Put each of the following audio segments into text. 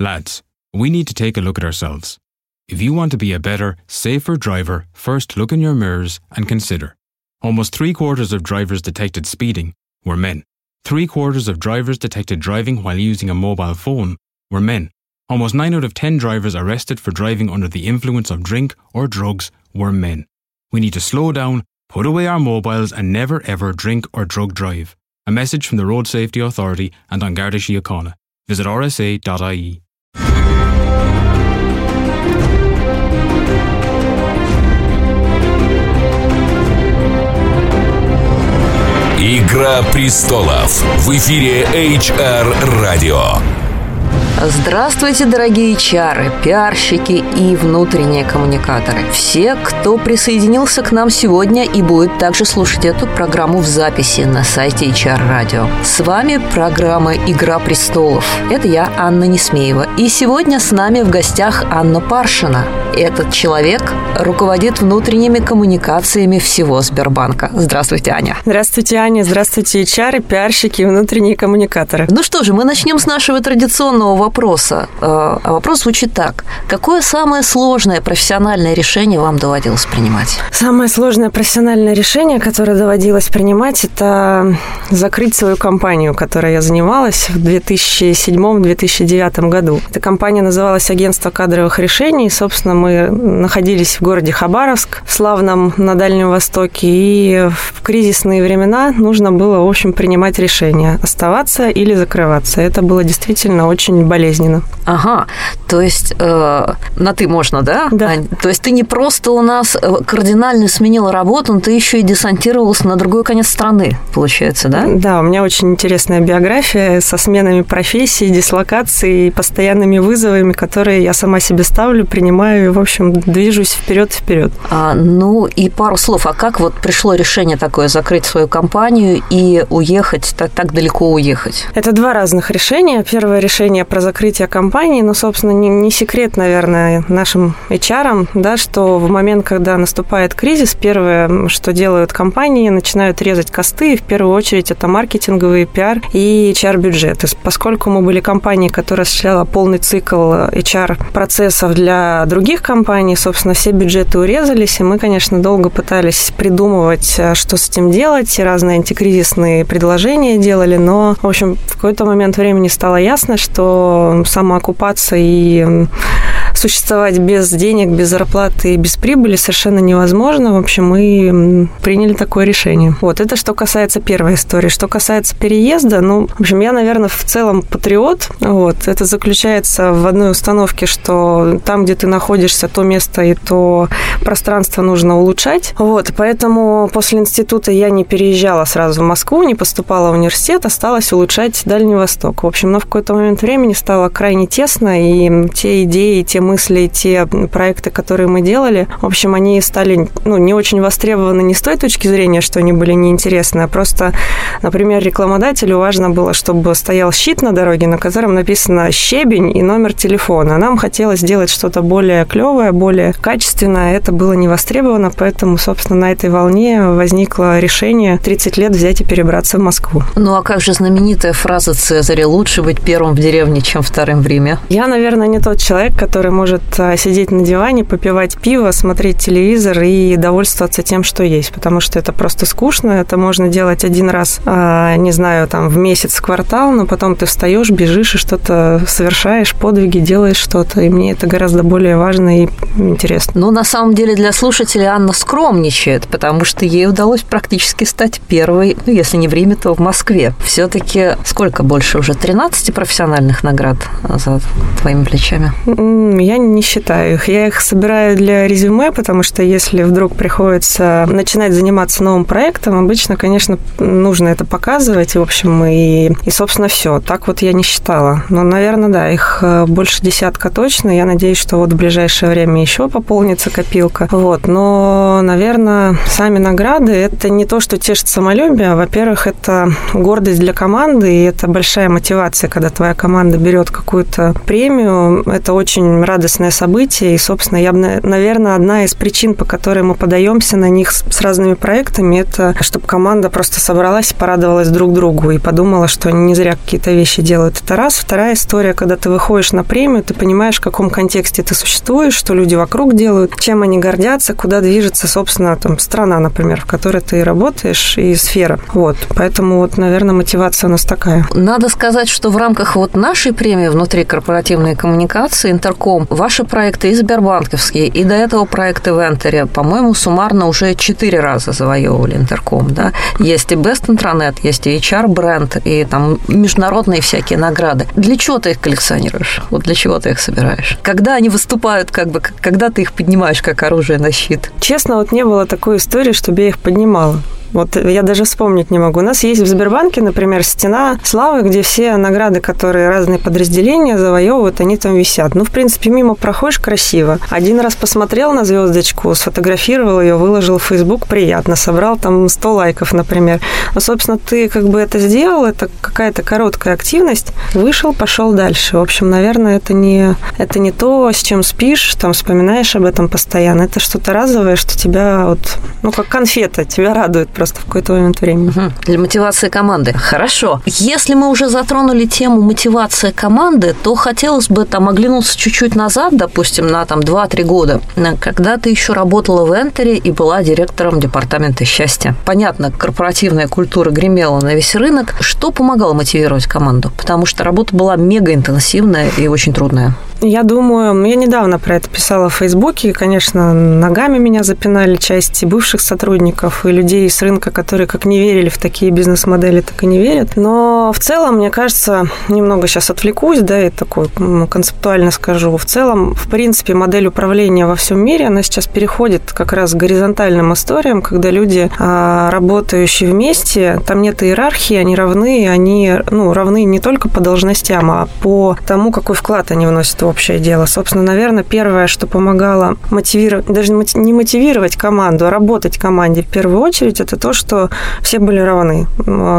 Lads, we need to take a look at ourselves. If you want to be a better, safer driver, first look in your mirrors and consider. Almost three quarters of drivers detected speeding were men. Three quarters of drivers detected driving while using a mobile phone were men. Almost 9 out of 10 drivers arrested for driving under the influence of drink or drugs were men. We need to slow down, put away our mobiles, and never ever drink or drug drive. A message from the Road Safety Authority and on Garda Síochána. Visit rsa.ie. Игра престолов в эфире HR Radio. Здравствуйте, дорогие чары, пиарщики и внутренние коммуникаторы. Все, кто присоединился к нам сегодня и будет также слушать эту программу в записи на сайте HR Radio. С вами программа «Игра престолов». Это я, Анна Несмеева. И сегодня с нами в гостях Анна Паршина. Этот человек руководит внутренними коммуникациями всего Сбербанка. Здравствуйте, Аня. Здравствуйте, Аня. Здравствуйте, HR, пиарщики и внутренние коммуникаторы. Ну что же, мы начнем с нашего традиционного вопроса. А вопрос звучит так. Какое самое сложное профессиональное решение вам доводилось принимать? Самое сложное профессиональное решение, которое доводилось принимать, это закрыть свою компанию, которой я занималась в 2007-2009 году. Эта компания называлась Агентство кадровых решений. Собственно, мы находились в городе Хабаровск, славном на Дальнем Востоке, и в кризисные времена нужно было, в общем, принимать решение, оставаться или закрываться. Это было действительно очень болезненно. Ага, то есть э, на ты можно, да? Да. Ань? То есть ты не просто у нас э, кардинально сменила работу, но ты еще и десантировалась на другой конец страны, получается, да? Да, у меня очень интересная биография со сменами профессий, дислокацией, постоянными вызовами, которые я сама себе ставлю, принимаю и, в общем, движусь вперед-вперед. А, ну и пару слов. А как вот пришло решение такое закрыть свою компанию и уехать, так, так далеко уехать? Это два разных решения. Первое решение про закрытие компании, ну, собственно, не, не секрет, наверное, нашим HR, да, что в момент, когда наступает кризис, первое, что делают компании, начинают резать косты, и в первую очередь это маркетинговый пиар и HR-бюджеты. Поскольку мы были компанией, которая осуществляла полный цикл HR-процессов для других компаний, собственно, все бюджеты урезались, и мы, конечно, долго пытались придумывать, э, что с этим делать, разные антикризисные предложения делали, но, в общем, в какой-то момент времени стало ясно, что самооккупация и существовать без денег, без зарплаты и без прибыли совершенно невозможно. В общем, мы приняли такое решение. Вот, это что касается первой истории. Что касается переезда, ну, в общем, я, наверное, в целом патриот. Вот, это заключается в одной установке, что там, где ты находишься, то место и то пространство нужно улучшать. Вот, поэтому после института я не переезжала сразу в Москву, не поступала в университет, осталась улучшать Дальний Восток. В общем, но в какой-то момент времени стало крайне тесно, и те идеи, те мысли, те проекты, которые мы делали, в общем, они стали ну, не очень востребованы не с той точки зрения, что они были неинтересны, а просто, например, рекламодателю важно было, чтобы стоял щит на дороге, на котором написано «щебень» и номер телефона. Нам хотелось сделать что-то более клевое, более качественное. Это было не востребовано, поэтому, собственно, на этой волне возникло решение 30 лет взять и перебраться в Москву. Ну а как же знаменитая фраза Цезаря «Лучше быть первым в деревне, чем вторым в Риме»? Я, наверное, не тот человек, который может а, сидеть на диване, попивать пиво, смотреть телевизор и довольствоваться тем, что есть, потому что это просто скучно. Это можно делать один раз, а, не знаю, там в месяц, в квартал, но потом ты встаешь, бежишь и что-то совершаешь, подвиги, делаешь что-то. И мне это гораздо более важно и интересно. Ну, на самом деле, для слушателей Анна скромничает, потому что ей удалось практически стать первой, ну, если не в Риме, то в Москве. Все-таки сколько больше уже? 13 профессиональных наград за твоими плечами? Я не считаю их. Я их собираю для резюме, потому что если вдруг приходится начинать заниматься новым проектом, обычно, конечно, нужно это показывать. В общем, и, и собственно, все. Так вот я не считала. Но, наверное, да, их э, больше десятка точно. Я надеюсь, что вот в ближайшее время еще пополнится копилка. Вот. Но, наверное, сами награды – это не то, что тешит самолюбие. Во-первых, это гордость для команды, и это большая мотивация, когда твоя команда берет какую-то премию. Это очень радостное событие. И, собственно, я бы, наверное, одна из причин, по которой мы подаемся на них с, разными проектами, это чтобы команда просто собралась и порадовалась друг другу и подумала, что они не зря какие-то вещи делают. Это раз. Вторая история, когда ты выходишь на премию, ты понимаешь, в каком контексте ты существуешь, что люди вокруг делают, чем они гордятся, куда движется, собственно, там, страна, например, в которой ты работаешь, и сфера. Вот. Поэтому, вот, наверное, мотивация у нас такая. Надо сказать, что в рамках вот нашей премии внутри корпоративной коммуникации Интерком ваши проекты и Сбербанковские, и до этого проекты в Энтере, по-моему, суммарно уже четыре раза завоевывали Интерком. Да? Есть и Best Intranet, есть и HR-бренд, и там международные всякие награды. Для чего ты их коллекционируешь? Вот для чего ты их собираешь? Когда они выступают, как бы, когда ты их поднимаешь как оружие на щит? Честно, вот не было такой истории, чтобы я их поднимала. Вот я даже вспомнить не могу. У нас есть в Сбербанке, например, стена славы, где все награды, которые разные подразделения завоевывают, они там висят. Ну, в принципе, мимо проходишь красиво. Один раз посмотрел на звездочку, сфотографировал ее, выложил в Facebook, приятно, собрал там 100 лайков, например. Ну, собственно, ты как бы это сделал, это какая-то короткая активность, вышел, пошел дальше. В общем, наверное, это не, это не то, с чем спишь, там вспоминаешь об этом постоянно. Это что-то разовое, что тебя вот, ну, как конфета, тебя радует просто просто в какой-то момент времени. Угу. Для мотивации команды. Хорошо. Если мы уже затронули тему мотивации команды, то хотелось бы там оглянуться чуть-чуть назад, допустим, на там 2-3 года, когда ты еще работала в Энтере и была директором департамента счастья. Понятно, корпоративная культура гремела на весь рынок. Что помогало мотивировать команду? Потому что работа была мега интенсивная и очень трудная. Я думаю, ну, я недавно про это писала в Фейсбуке, конечно, ногами меня запинали части бывших сотрудников и людей с рынка, которые как не верили в такие бизнес-модели, так и не верят. Но в целом, мне кажется, немного сейчас отвлекусь, да, и такой концептуально скажу. В целом, в принципе, модель управления во всем мире, она сейчас переходит как раз к горизонтальным историям, когда люди, а, работающие вместе, там нет иерархии, они равны, они ну, равны не только по должностям, а по тому, какой вклад они вносят в общее дело. Собственно, наверное, первое, что помогало мотивировать, даже не мотивировать команду, а работать команде в первую очередь, это то, что все были равны.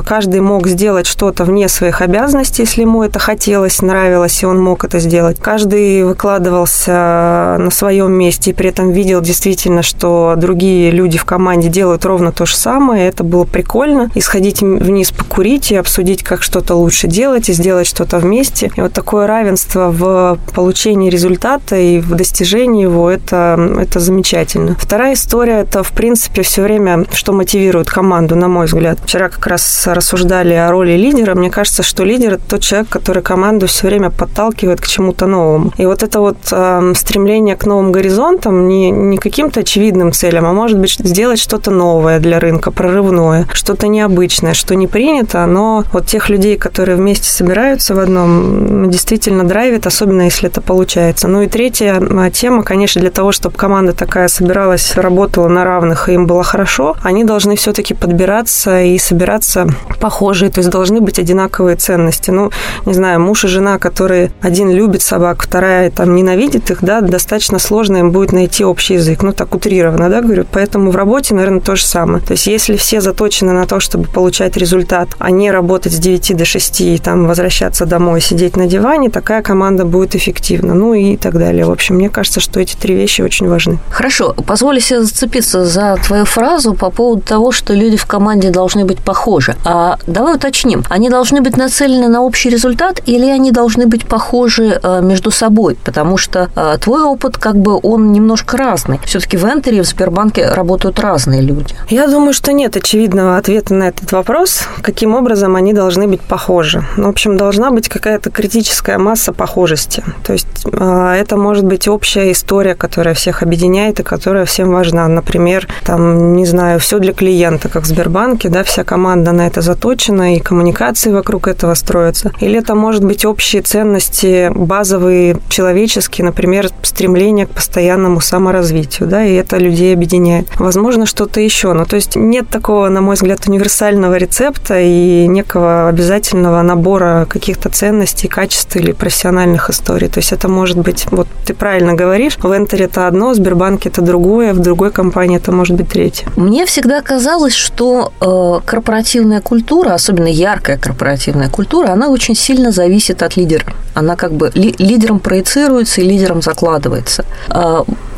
Каждый мог сделать что-то вне своих обязанностей, если ему это хотелось, нравилось, и он мог это сделать. Каждый выкладывался на своем месте и при этом видел действительно, что другие люди в команде делают ровно то же самое. Это было прикольно. И сходить вниз покурить и обсудить, как что-то лучше делать и сделать что-то вместе. И вот такое равенство в получении результата и в достижении его, это, это замечательно. Вторая история, это, в принципе, все время, что мотивирует команду, на мой взгляд. Вчера как раз рассуждали о роли лидера. Мне кажется, что лидер – это тот человек, который команду все время подталкивает к чему-то новому. И вот это вот э, стремление к новым горизонтам, не, не каким-то очевидным целям, а может быть сделать что-то новое для рынка, прорывное, что-то необычное, что не принято, но вот тех людей, которые вместе собираются в одном, действительно драйвит, особенно если это получается. Ну и третья а, тема, конечно, для того, чтобы команда такая собиралась, работала на равных, и им было хорошо, они должны все-таки подбираться и собираться похожие, то есть должны быть одинаковые ценности. Ну, не знаю, муж и жена, которые один любит собак, вторая там ненавидит их, да, достаточно сложно им будет найти общий язык. Ну, так утрированно, да, говорю. Поэтому в работе, наверное, то же самое. То есть если все заточены на то, чтобы получать результат, а не работать с 9 до 6 и там возвращаться домой, сидеть на диване, такая команда будет эффективна эффективно, ну и так далее. В общем, мне кажется, что эти три вещи очень важны. Хорошо. Позволю себе зацепиться за твою фразу по поводу того, что люди в команде должны быть похожи. А давай уточним. Они должны быть нацелены на общий результат или они должны быть похожи э, между собой? Потому что э, твой опыт, как бы, он немножко разный. Все-таки в Энтере и в Сбербанке работают разные люди. Я думаю, что нет очевидного ответа на этот вопрос, каким образом они должны быть похожи. Ну, в общем, должна быть какая-то критическая масса похожести. То есть а, это может быть общая история, которая всех объединяет и которая всем важна. Например, там, не знаю, все для клиента, как в Сбербанке, да, вся команда на это заточена, и коммуникации вокруг этого строятся. Или это может быть общие ценности, базовые, человеческие, например, стремление к постоянному саморазвитию, да, и это людей объединяет. Возможно, что-то еще. Но то есть нет такого, на мой взгляд, универсального рецепта и некого обязательного набора каких-то ценностей, качеств или профессиональных историй. То есть это может быть, вот ты правильно говоришь, в Энтере это одно, в Сбербанке это другое, в другой компании это может быть третье. Мне всегда казалось, что э, корпоративная культура, особенно яркая корпоративная культура, она очень сильно зависит от лидера. Она как бы ли, лидером проецируется и лидером закладывается.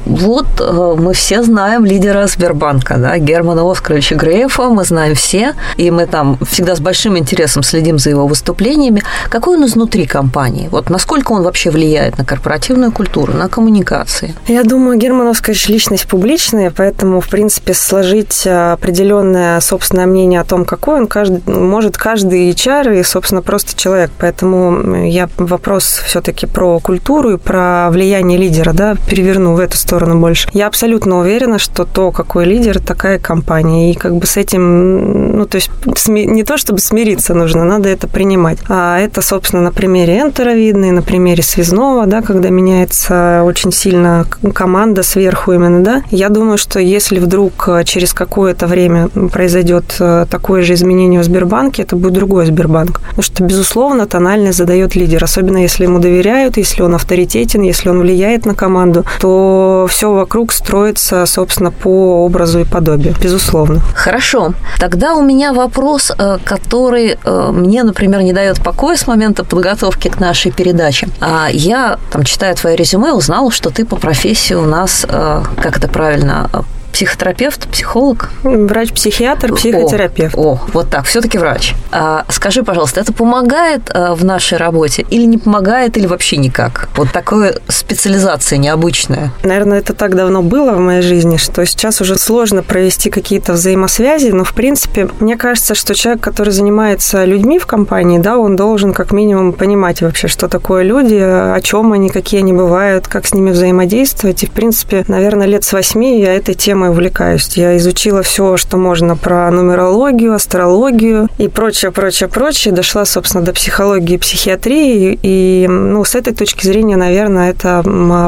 Вот э, мы все знаем лидера Сбербанка, да, Германа Оскаровича Грефа, мы знаем все, и мы там всегда с большим интересом следим за его выступлениями. Какой он изнутри компании? Вот насколько он вообще влияет на корпоративную культуру, на коммуникации? Я думаю, Герман Оскарович личность публичная, поэтому, в принципе, сложить определенное собственное мнение о том, какой он, каждый, может каждый HR и, собственно, просто человек. Поэтому я вопрос все-таки про культуру и про влияние лидера, да, переверну в эту сторону сторону больше. Я абсолютно уверена, что то, какой лидер, такая компания. И как бы с этим, ну, то есть не то, чтобы смириться нужно, надо это принимать. А это, собственно, на примере Энтера видно, и на примере Связного, да, когда меняется очень сильно команда сверху именно, да. Я думаю, что если вдруг через какое-то время произойдет э, такое же изменение в Сбербанке, это будет другой Сбербанк. Потому что, безусловно, тональность задает лидер, особенно если ему доверяют, если он авторитетен, если он влияет на команду, то все вокруг строится, собственно, по образу и подобию, безусловно. Хорошо. Тогда у меня вопрос, э, который э, мне, например, не дает покоя с момента подготовки к нашей передаче. А Я, там, читая твое резюме, узнала, что ты по профессии у нас, э, как это правильно, психотерапевт, психолог? Врач-психиатр, психотерапевт. О, о вот так, все-таки врач. А, скажи, пожалуйста, это помогает а, в нашей работе или не помогает, или вообще никак? Вот такая специализация необычная. Наверное, это так давно было в моей жизни, что сейчас уже сложно провести какие-то взаимосвязи, но, в принципе, мне кажется, что человек, который занимается людьми в компании, да, он должен как минимум понимать вообще, что такое люди, о чем они, какие они бывают, как с ними взаимодействовать. И, в принципе, наверное, лет с восьми я этой темой темой увлекаюсь. Я изучила все, что можно про нумерологию, астрологию и прочее, прочее, прочее. Дошла, собственно, до психологии и психиатрии. И ну, с этой точки зрения, наверное, это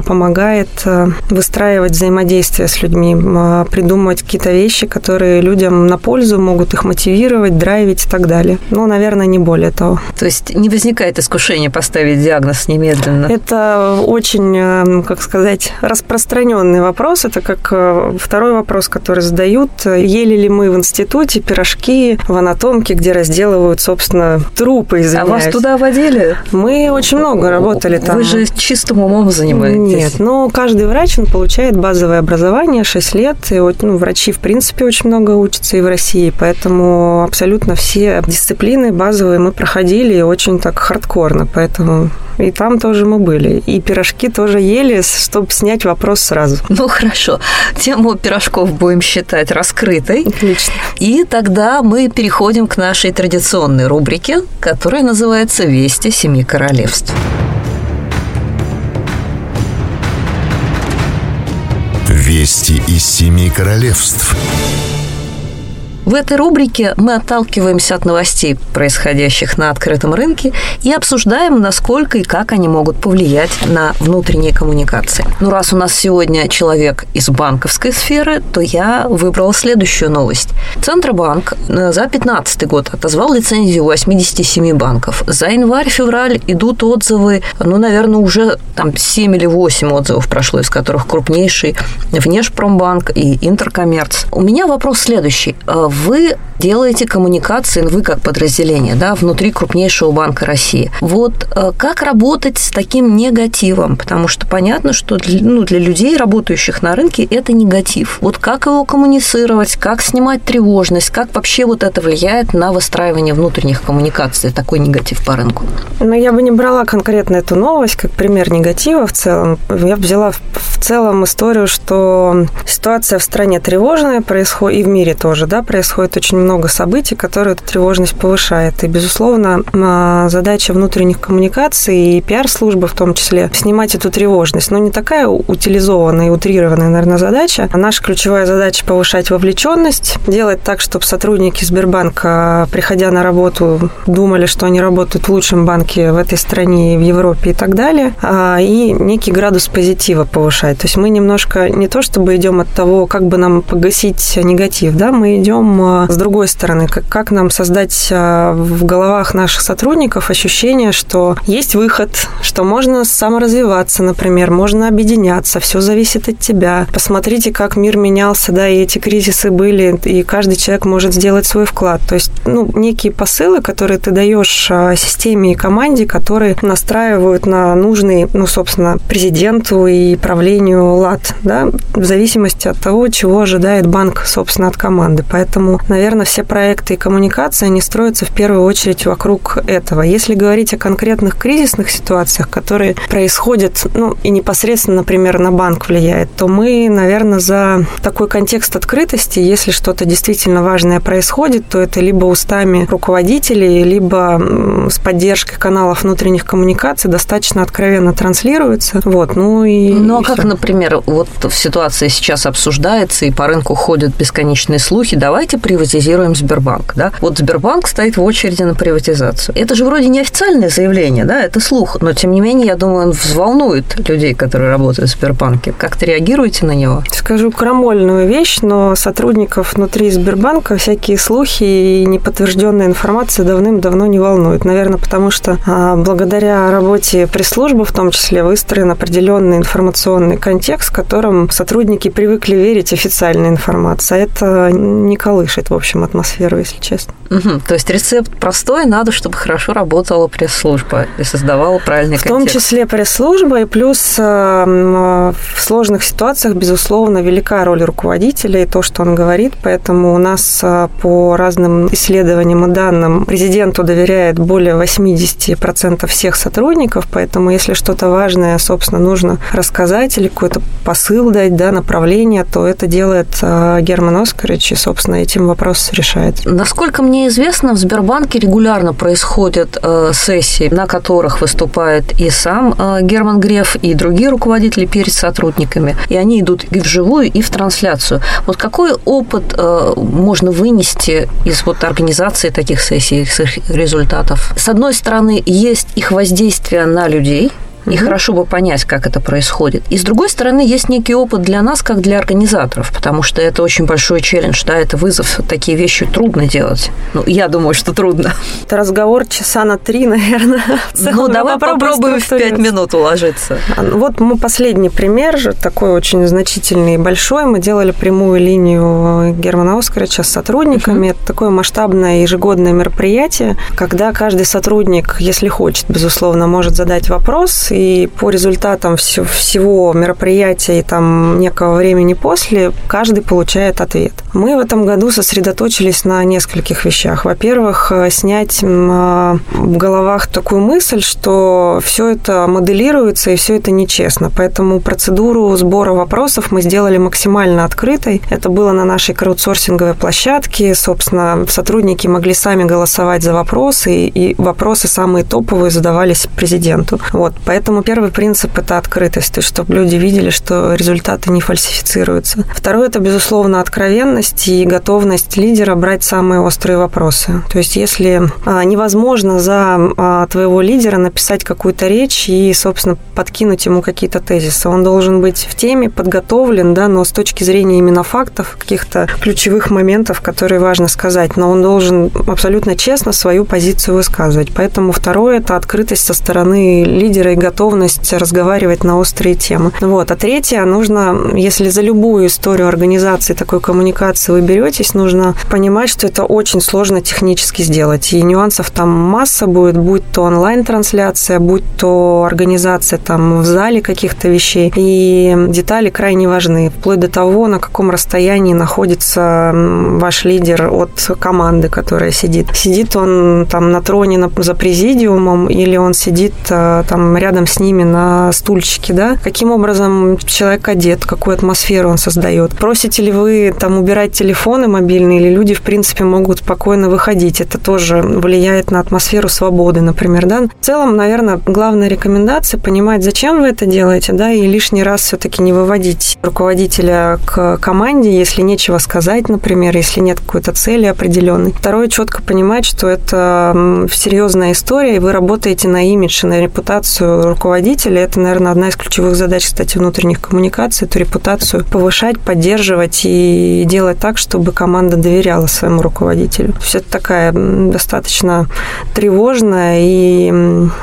помогает э, выстраивать взаимодействие с людьми, придумывать какие-то вещи, которые людям на пользу могут их мотивировать, драйвить и так далее. Ну, наверное, не более того. То есть не возникает искушения поставить диагноз немедленно? Это очень, э, как сказать, распространенный вопрос. Это как э, второй Второй вопрос, который задают, ели ли мы в институте пирожки в анатомке, где разделывают, собственно, трупы, извиняюсь. А вас туда водили? Мы очень много работали там. Вы же чистым умом занимаетесь. Нет, но каждый врач, он получает базовое образование 6 лет, и ну, врачи, в принципе, очень много учатся и в России, поэтому абсолютно все дисциплины базовые мы проходили очень так хардкорно, поэтому и там тоже мы были. И пирожки тоже ели, чтобы снять вопрос сразу. Ну, хорошо. Тему пирожков будем считать раскрытой. Отлично. И тогда мы переходим к нашей традиционной рубрике, которая называется «Вести семи королевств». Вести из семи королевств. В этой рубрике мы отталкиваемся от новостей, происходящих на открытом рынке, и обсуждаем, насколько и как они могут повлиять на внутренние коммуникации. Ну, раз у нас сегодня человек из банковской сферы, то я выбрала следующую новость. Центробанк э, за 2015 год отозвал лицензию 87 банков. За январь-февраль идут отзывы, ну, наверное, уже там 7 или 8 отзывов прошло, из которых крупнейший Внешпромбанк и Интеркоммерц. У меня вопрос следующий э, вы делаете коммуникации, вы как подразделение, да, внутри крупнейшего банка России. Вот э, как работать с таким негативом? Потому что понятно, что для, ну, для людей, работающих на рынке, это негатив. Вот как его коммуницировать, как снимать тревожность, как вообще вот это влияет на выстраивание внутренних коммуникаций, такой негатив по рынку? Ну, я бы не брала конкретно эту новость как пример негатива в целом. Я бы взяла в целом историю, что ситуация в стране тревожная происходит, и в мире тоже, да, происходит очень много событий, которые эту тревожность повышает. И, безусловно, а, задача внутренних коммуникаций и пиар-службы в том числе снимать эту тревожность. Но не такая утилизованная и утрированная, наверное, задача. А наша ключевая задача повышать вовлеченность, делать так, чтобы сотрудники Сбербанка, приходя на работу, думали, что они работают в лучшем банке в этой стране в Европе и так далее. А, и некий градус позитива повышать сказать. То есть мы немножко не то чтобы идем от того, как бы нам погасить негатив, да, мы идем а, с другой стороны, как, как нам создать а, в головах наших сотрудников ощущение, что есть выход, что можно саморазвиваться, например, можно объединяться, все зависит от тебя. Посмотрите, как мир менялся, да, и эти кризисы были, и каждый человек может сделать свой вклад. То есть, ну, некие посылы, которые ты даешь а, системе и команде, которые настраивают на нужный, ну, собственно, президенту и правлению лад, да, в зависимости от того, чего ожидает банк, собственно, от команды. Поэтому, наверное, все проекты и коммуникации, они строятся в первую очередь вокруг этого. Если говорить о конкретных кризисных ситуациях, которые происходят, ну, и непосредственно, например, на банк влияет, то мы, наверное, за такой контекст открытости, если что-то действительно важное происходит, то это либо устами руководителей, либо с поддержкой каналов внутренних коммуникаций достаточно откровенно транслируется. Вот, ну и Ну а и как. Например, вот в ситуации сейчас обсуждается и по рынку ходят бесконечные слухи, давайте приватизируем Сбербанк, да? Вот Сбербанк стоит в очереди на приватизацию. Это же вроде не официальное заявление, да, это слух, но тем не менее, я думаю, он взволнует людей, которые работают в Сбербанке. Как-то реагируете на него? Скажу крамольную вещь, но сотрудников внутри Сбербанка всякие слухи и неподтвержденная информация давным-давно не волнуют. Наверное, потому что а, благодаря работе пресс-службы в том числе выстроен определенный информационный контекст, в котором сотрудники привыкли верить официальной информации. А это не колышет, в общем, атмосферу, если честно. Мгм. То есть рецепт простой, надо, чтобы хорошо работала пресс-служба и создавала правильный В том контекст. числе пресс-служба и плюс э, м, в сложных ситуациях, безусловно, велика роль руководителя и то, что он говорит. Поэтому у нас э, по разным исследованиям и данным президенту доверяет более 80% всех сотрудников. Поэтому если что-то важное, собственно, нужно рассказать или какой-то посыл дать, да, направление, то это делает э, Герман Оскарович и, собственно, этим вопрос решает. Насколько мне известно, в Сбербанке регулярно происходят э, сессии, на которых выступает и сам э, Герман Греф, и другие руководители перед сотрудниками. И они идут и вживую, и в трансляцию. Вот какой опыт э, можно вынести из вот организации таких сессий, их результатов? С одной стороны, есть их воздействие на людей, и хорошо бы понять, как это происходит. И с другой стороны, есть некий опыт для нас, как для организаторов, потому что это очень большой челлендж, да, это вызов. Такие вещи трудно делать. Ну, я думаю, что трудно. Это разговор часа на три, наверное. Ну, давай попробуем в пять минут уложиться. А, ну Вот мы последний пример, такой очень значительный и большой. Мы делали прямую линию Германа Оскаровича с сотрудниками. Это такое масштабное ежегодное мероприятие, когда каждый сотрудник, если хочет, безусловно, может задать вопрос, и по результатам всего мероприятия и там некого времени после каждый получает ответ. Мы в этом году сосредоточились на нескольких вещах. Во-первых, э, снять э, в головах такую мысль, что все это моделируется и все это нечестно. Поэтому процедуру сбора вопросов мы сделали максимально открытой. Это было на нашей краудсорсинговой площадке. Собственно, сотрудники могли сами голосовать за вопросы, и вопросы самые топовые задавались президенту. Вот. Поэтому первый принцип – это открытость, то есть чтобы люди видели, что результаты не фальсифицируются. Второе – это, безусловно, откровенность и готовность лидера брать самые острые вопросы. То есть если а, невозможно за а, твоего лидера написать какую-то речь и, собственно, подкинуть ему какие-то тезисы, он должен быть в теме, подготовлен, да, но с точки зрения именно фактов, каких-то ключевых моментов, которые важно сказать, но он должен абсолютно честно свою позицию высказывать. Поэтому второе – это открытость со стороны лидера и готовность разговаривать на острые темы. Вот. А третье, нужно, если за любую историю организации такой коммуникации вы беретесь, нужно понимать, что это очень сложно технически сделать. И нюансов там масса будет, будь то онлайн-трансляция, будь то организация там в зале каких-то вещей. И детали крайне важны, вплоть до того, на каком расстоянии находится ваш лидер от команды, которая сидит. Сидит он там на троне на- за президиумом или он сидит э, там рядом с ними на стульчике, да? Каким образом человек одет, какую атмосферу он создает? Просите ли вы там убирать телефоны мобильные, или люди, в принципе, могут спокойно выходить? Это тоже влияет на атмосферу свободы, например, да? В целом, наверное, главная рекомендация понимать, зачем вы это делаете, да, и лишний раз все-таки не выводить руководителя к команде, если нечего сказать, например, если нет какой-то цели определенной. Второе, четко понимать, что это серьезная история, и вы работаете на имидж и на репутацию руководителя. Это, наверное, одна из ключевых задач, кстати, внутренних коммуникаций, эту репутацию повышать, поддерживать и делать так, чтобы команда доверяла своему руководителю. То есть это такая достаточно тревожная и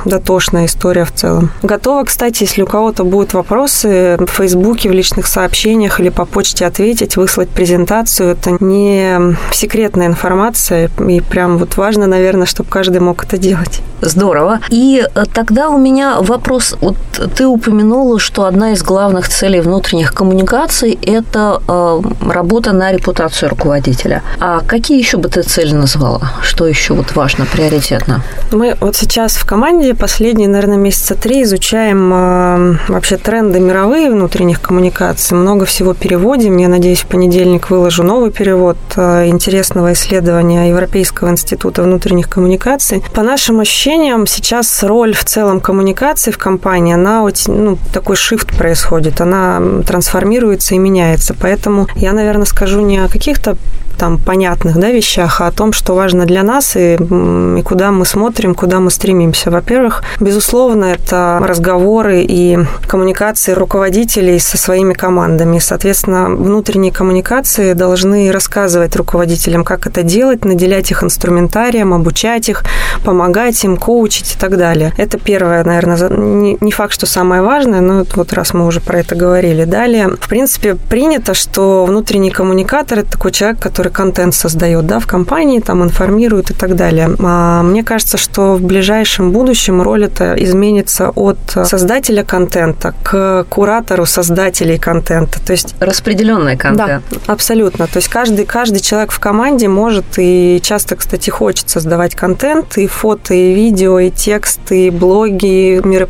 дотошная история в целом. Готова, кстати, если у кого-то будут вопросы в Фейсбуке, в личных сообщениях или по почте ответить, выслать презентацию. Это не секретная информация, и прям вот важно, наверное, чтобы каждый мог это делать. Здорово. И э, тогда у меня вопрос. Вот ты упомянула, что одна из главных целей внутренних коммуникаций – это э, работа на репутацию руководителя. А какие еще бы ты цели назвала? Что еще вот важно, приоритетно? Мы вот сейчас в команде последние, наверное, месяца три изучаем э, вообще тренды мировые внутренних коммуникаций. Много всего переводим. Я надеюсь, в понедельник выложу новый перевод интересного исследования Европейского института внутренних коммуникаций. По нашим ощущениям, сейчас роль в целом коммуникации в компании, она ну, такой shift происходит, она трансформируется и меняется. Поэтому я, наверное, скажу не о каких-то там понятных да, вещах, а о том, что важно для нас и, и куда мы смотрим, куда мы стремимся. Во-первых, безусловно, это разговоры и коммуникации руководителей со своими командами. Соответственно, внутренние коммуникации должны рассказывать руководителям, как это делать, наделять их инструментарием, обучать их, помогать им, коучить и так далее. Это первое, наверное, не, не факт, что самое важное, но вот раз мы уже про это говорили. Далее, в принципе, принято, что внутренний коммуникатор – это такой человек, который контент создает да, в компании, там информирует и так далее. А мне кажется, что в ближайшем будущем роль это изменится от создателя контента к куратору создателей контента. То есть распределенный контент. Да, абсолютно. То есть каждый, каждый человек в команде может и часто, кстати, хочет создавать контент, и фото, и видео, и текст, и блоги, и мероприятия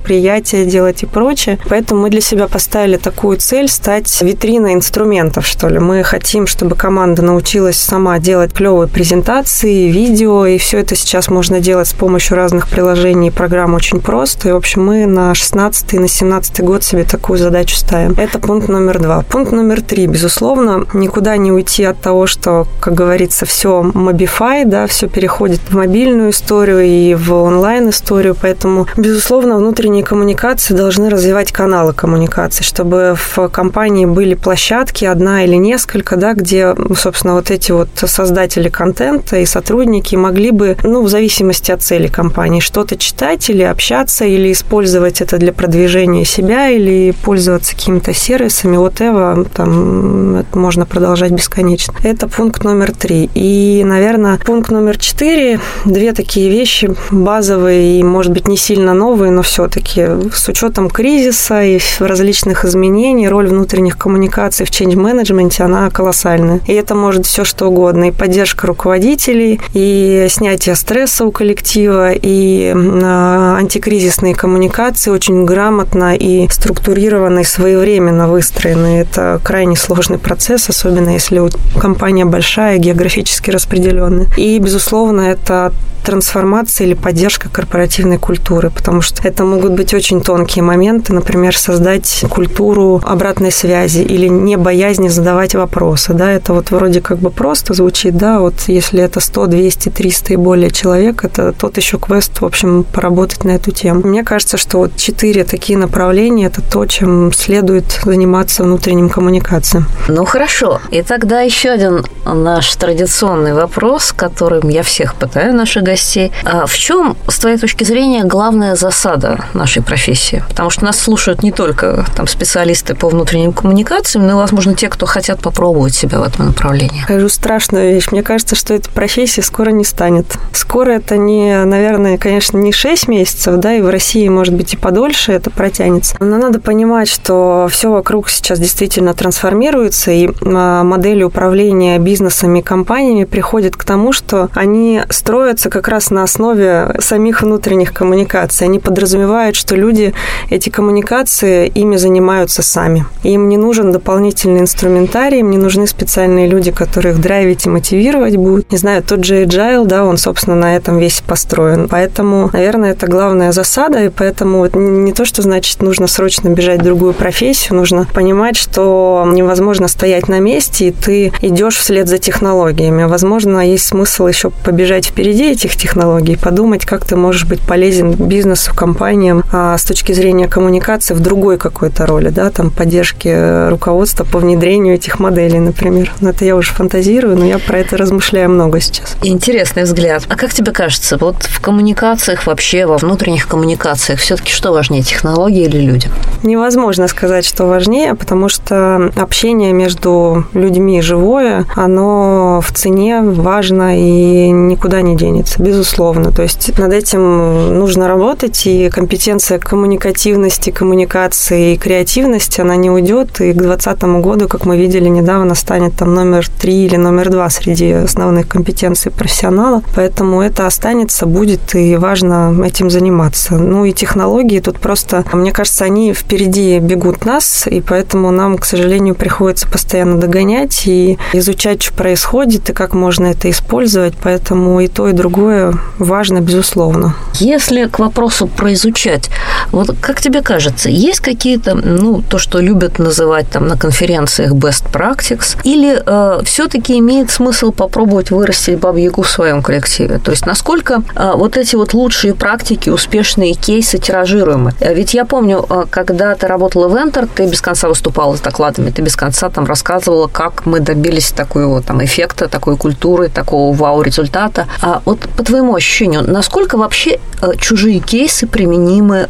делать и прочее. Поэтому мы для себя поставили такую цель стать витриной инструментов, что ли. Мы хотим, чтобы команда научилась сама делать клевые презентации, видео, и все это сейчас можно делать с помощью разных приложений и программ очень просто. И, в общем, мы на 16 и на 17 год себе такую задачу ставим. Это пункт номер два. Пункт номер три. Безусловно, никуда не уйти от того, что, как говорится, все мобифай, да, все переходит в мобильную историю и в онлайн-историю, поэтому, безусловно, внутренние коммуникации должны развивать каналы коммуникации, чтобы в компании были площадки, одна или несколько, да, где, собственно, вот эти вот создатели контента и сотрудники могли бы, ну, в зависимости от цели компании, что-то читать или общаться, или использовать это для продвижения себя, или пользоваться какими-то сервисами, вот whatever, там это можно продолжать бесконечно. Это пункт номер три. И, наверное, пункт номер четыре, две такие вещи базовые и, может быть, не сильно новые, но все-таки с учетом кризиса и различных изменений, роль внутренних коммуникаций в change management, она колоссальная. И это может все что угодно. И поддержка руководителей, и снятие стресса у коллектива, и а, антикризисные коммуникации очень грамотно и структурированно и своевременно выстроены. Это крайне сложный процесс, особенно если компания большая, географически распределенная. И, безусловно, это трансформация или поддержка корпоративной культуры, потому что это могут быть очень тонкие моменты, например, создать культуру обратной связи или не боязни задавать вопросы, да, это вот вроде как бы просто звучит, да, вот если это 100, 200, 300 и более человек, это тот еще квест, в общем, поработать на эту тему. Мне кажется, что вот четыре такие направления – это то, чем следует заниматься внутренним коммуникацией. Ну, хорошо. И тогда еще один наш традиционный вопрос, которым я всех пытаю наших гостей. А в чем, с твоей точки зрения, главная засада нашей профессии? Потому что нас слушают не только там, специалисты по внутренним коммуникациям, но и, возможно, те, кто хотят попробовать себя в этом направлении. Скажу страшную вещь. Мне кажется, что эта профессия скоро не станет. Скоро это не, наверное, конечно, не 6 месяцев, да, и в России, может быть, и подольше это протянется. Но надо понимать, что все вокруг сейчас действительно трансформируется, и а, модели управления бизнесами и компаниями приходят к тому, что они строятся как раз на основе самих внутренних коммуникаций. Они подразумевают, что люди эти коммуникации ими занимаются сами. Им не нужен дополнительный инструментарий, им не нужны специальные люди, которые их драйвить и мотивировать будут. Не знаю, тот же Agile, да, он, собственно, на этом весь построен. Поэтому, наверное, это главная засада, и поэтому не то, что значит нужно срочно бежать в другую профессию, нужно понимать, что невозможно стоять на месте, и ты идешь вслед за технологиями. Возможно, есть смысл еще побежать впереди этих технологий, подумать, как ты можешь быть полезен бизнесу, компании, управлением а с точки зрения коммуникации в другой какой-то роли, да, там поддержки руководства по внедрению этих моделей, например. Но это я уже фантазирую, но я про это размышляю много сейчас. Интересный взгляд. А как тебе кажется, вот в коммуникациях вообще, во внутренних коммуникациях, все-таки что важнее, технологии или люди? Невозможно сказать, что важнее, потому что общение между людьми живое, оно в цене важно и никуда не денется, безусловно. То есть над этим нужно работать, и компетенция коммуникативности, коммуникации и креативности, она не уйдет, и к 2020 году, как мы видели недавно, станет там номер три или номер два среди основных компетенций профессионала. Поэтому это останется, будет, и важно этим заниматься. Ну и технологии тут просто, мне кажется, они впереди бегут нас, и поэтому нам, к сожалению, приходится постоянно догонять и изучать, что происходит, и как можно это использовать. Поэтому и то, и другое важно, безусловно. Если к вопросу про изучать, вот как тебе кажется, есть какие-то, ну, то, что любят называть там на конференциях best practices, или э, все-таки имеет смысл попробовать вырастить бабу-ягу в своем коллективе? То есть насколько э, вот эти вот лучшие практики, успешные кейсы тиражируемы? Э, ведь я помню, э, когда ты работала в Enter, ты без конца выступала с докладами, ты без конца там рассказывала, как мы добились такого там эффекта, такой культуры, такого вау-результата. А вот по твоему ощущению, насколько вообще э, чужие кейсы применимы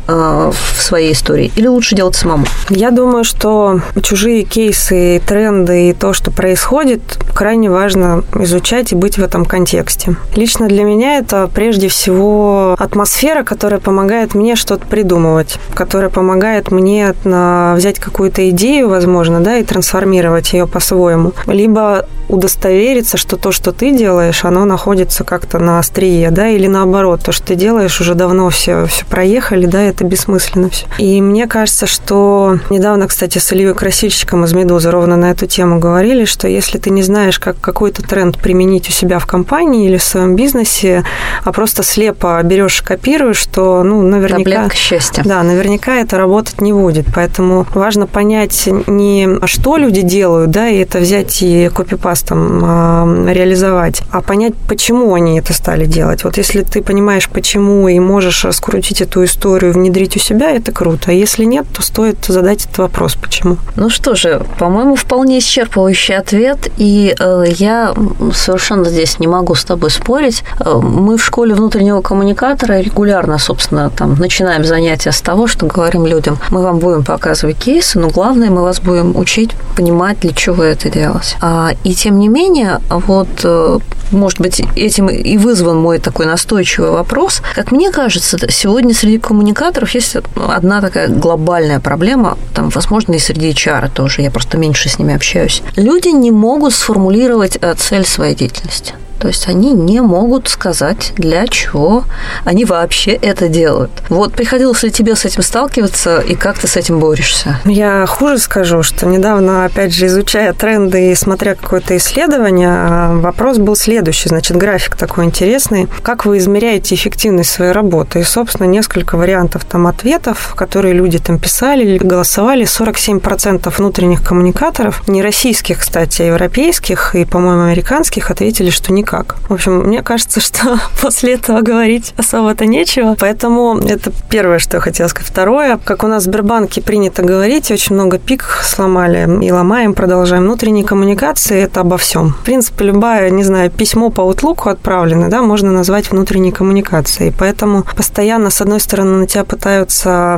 э, в своей истории? Или лучше делать самому? Я думаю, что чужие кейсы, тренды и то, что происходит, крайне важно изучать и быть в этом контексте. Лично для меня это прежде всего атмосфера, которая помогает мне что-то придумывать, которая помогает мне взять какую-то идею, возможно, да, и трансформировать ее по-своему. Либо удостовериться, что то, что ты делаешь, оно находится как-то на острие, да, или наоборот, то, что ты делаешь, уже давно все, все проехали, да, это бессмысленно все. И мне кажется, что недавно, кстати, с Ильей Красильщиком из «Медузы» ровно на эту тему говорили, что если ты не знаешь, как какой-то тренд применить у себя в компании или в своем бизнесе, а просто слепо берешь и копируешь, то, ну, наверняка... Таблетка счастья. Да, наверняка это работать не будет. Поэтому важно понять не что люди делают, да, и это взять и копипастом э, реализовать, а понять, почему они это стали делать. Вот если ты понимаешь, почему, и можешь раскрутить эту историю, внедрить у себя, это круто. А если нет, то стоит задать этот вопрос, почему. Ну что же, по-моему, вполне исчерпывающий ответ, и э, я совершенно здесь не могу с тобой спорить. Э, мы в школе внутреннего коммуникатора регулярно, собственно, там начинаем занятия с того, что говорим людям, мы вам будем показывать кейсы, но главное, мы вас будем учить понимать, для чего это делать. А, и тем не менее, вот, э, может быть, этим и вызван мой такой настойчивый вопрос. Как мне кажется, сегодня среди коммуникаторов есть одна такая глобальная проблема, там, возможно, и среди HR тоже, я просто меньше с ними общаюсь. Люди не могут сформулировать э, цель своей деятельности. То есть они не могут сказать, для чего они вообще это делают. Вот приходилось ли тебе с этим сталкиваться, и как ты с этим борешься? Я хуже скажу, что недавно, опять же, изучая тренды и смотря какое-то исследование, а, вопрос был следующий. Значит, график такой интересный. Как вы измеряете эффективность своей работы? И, собственно, несколько вариантов там ответов, которые люди там писали или голосовали. 47% внутренних коммуникаторов, не российских, кстати, а европейских и, по-моему, американских, ответили, что не никак. В общем, мне кажется, что после этого говорить особо-то нечего. Поэтому это первое, что я хотела сказать. Второе, как у нас в Сбербанке принято говорить, очень много пик сломали и ломаем, продолжаем. Внутренние коммуникации – это обо всем. В принципе, любая, не знаю, письмо по Outlook отправленное, да, можно назвать внутренней коммуникацией. Поэтому постоянно, с одной стороны, на тебя пытаются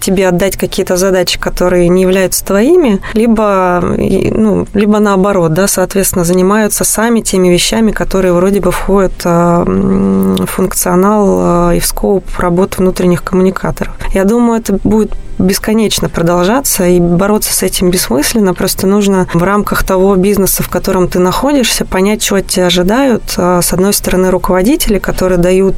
тебе отдать какие-то задачи, которые не являются твоими, либо, ну, либо наоборот, да, соответственно, занимаются сами теми вещами, вещами, которые вроде бы входят а, в функционал а, и в скоп работы внутренних коммуникаторов. Я думаю, это будет бесконечно продолжаться, и бороться с этим бессмысленно. Просто нужно в рамках того бизнеса, в котором ты находишься, понять, что от тебя ожидают. А, с одной стороны, руководители, которые дают,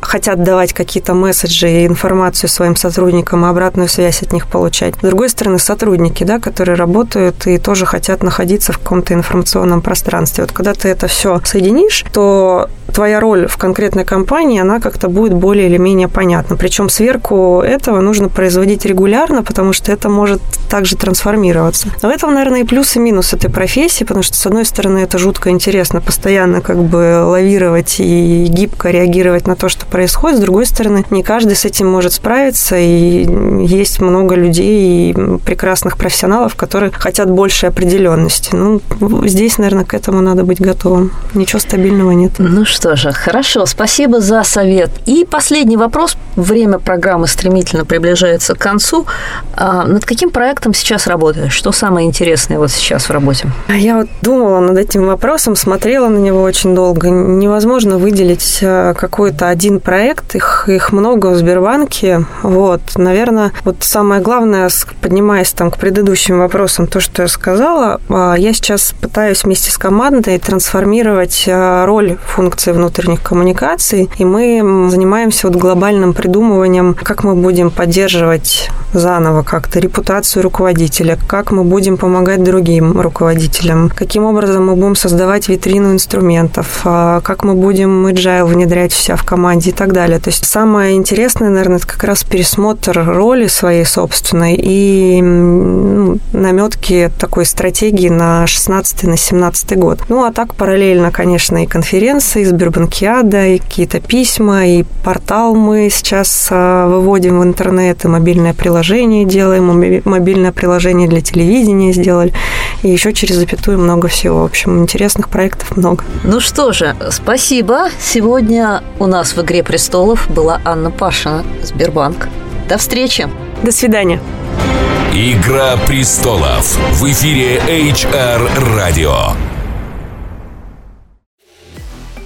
хотят давать какие-то месседжи и информацию своим сотрудникам, и обратную связь от них получать. С другой стороны, сотрудники, да, которые работают и тоже хотят находиться в каком-то информационном пространстве. Вот когда ты это все соединишь, то твоя роль в конкретной компании, она как-то будет более или менее понятна. Причем сверху этого нужно производить регулярно, потому что это может также трансформироваться. В этом, наверное, и плюс и минус этой профессии, потому что, с одной стороны, это жутко интересно постоянно как бы лавировать и гибко реагировать на то, что происходит. С другой стороны, не каждый с этим может справиться, и есть много людей и прекрасных профессионалов, которые хотят большей определенности. Ну, здесь, наверное, к этому надо быть готовым. Ничего стабильного нет. Ну что же, хорошо, спасибо за совет. И последний вопрос. Время программы стремительно приближается к концу. А над каким проектом сейчас работаешь? Что самое интересное вот сейчас в работе? Я вот думала над этим вопросом, смотрела на него очень долго. Невозможно выделить э, какой-то один проект. Их, их много в Сбербанке. Вот, наверное, вот самое главное, поднимаясь там к предыдущим вопросам, то, что я сказала, а, я сейчас пытаюсь вместе с командой трансформировать э, роль функции внутренних коммуникаций, и мы занимаемся вот глобальным придумыванием, как мы будем поддерживать заново как-то репутацию руководителя, как мы будем помогать другим руководителям, каким образом мы будем создавать витрину инструментов, а, как мы будем agile внедрять вся в команде и так далее. То есть самое интересное, наверное, это как раз пересмотр роли своей собственной и ну, наметки такой стратегии на 16 на 17 год. Ну, а так параллельно, конечно, и конференции, и Сбербанкиада, и какие-то письма, и портал мы сейчас а, выводим в интернет, и мобильное приложение делаем, мобильное приложение для телевидения сделали, и еще через запятую много всего. В общем, интересных проектов много. Ну что же, спасибо. Сегодня у нас в «Игре престолов» была Анна Пашина, Сбербанк. До встречи. До свидания. Игра престолов в эфире HR Radio.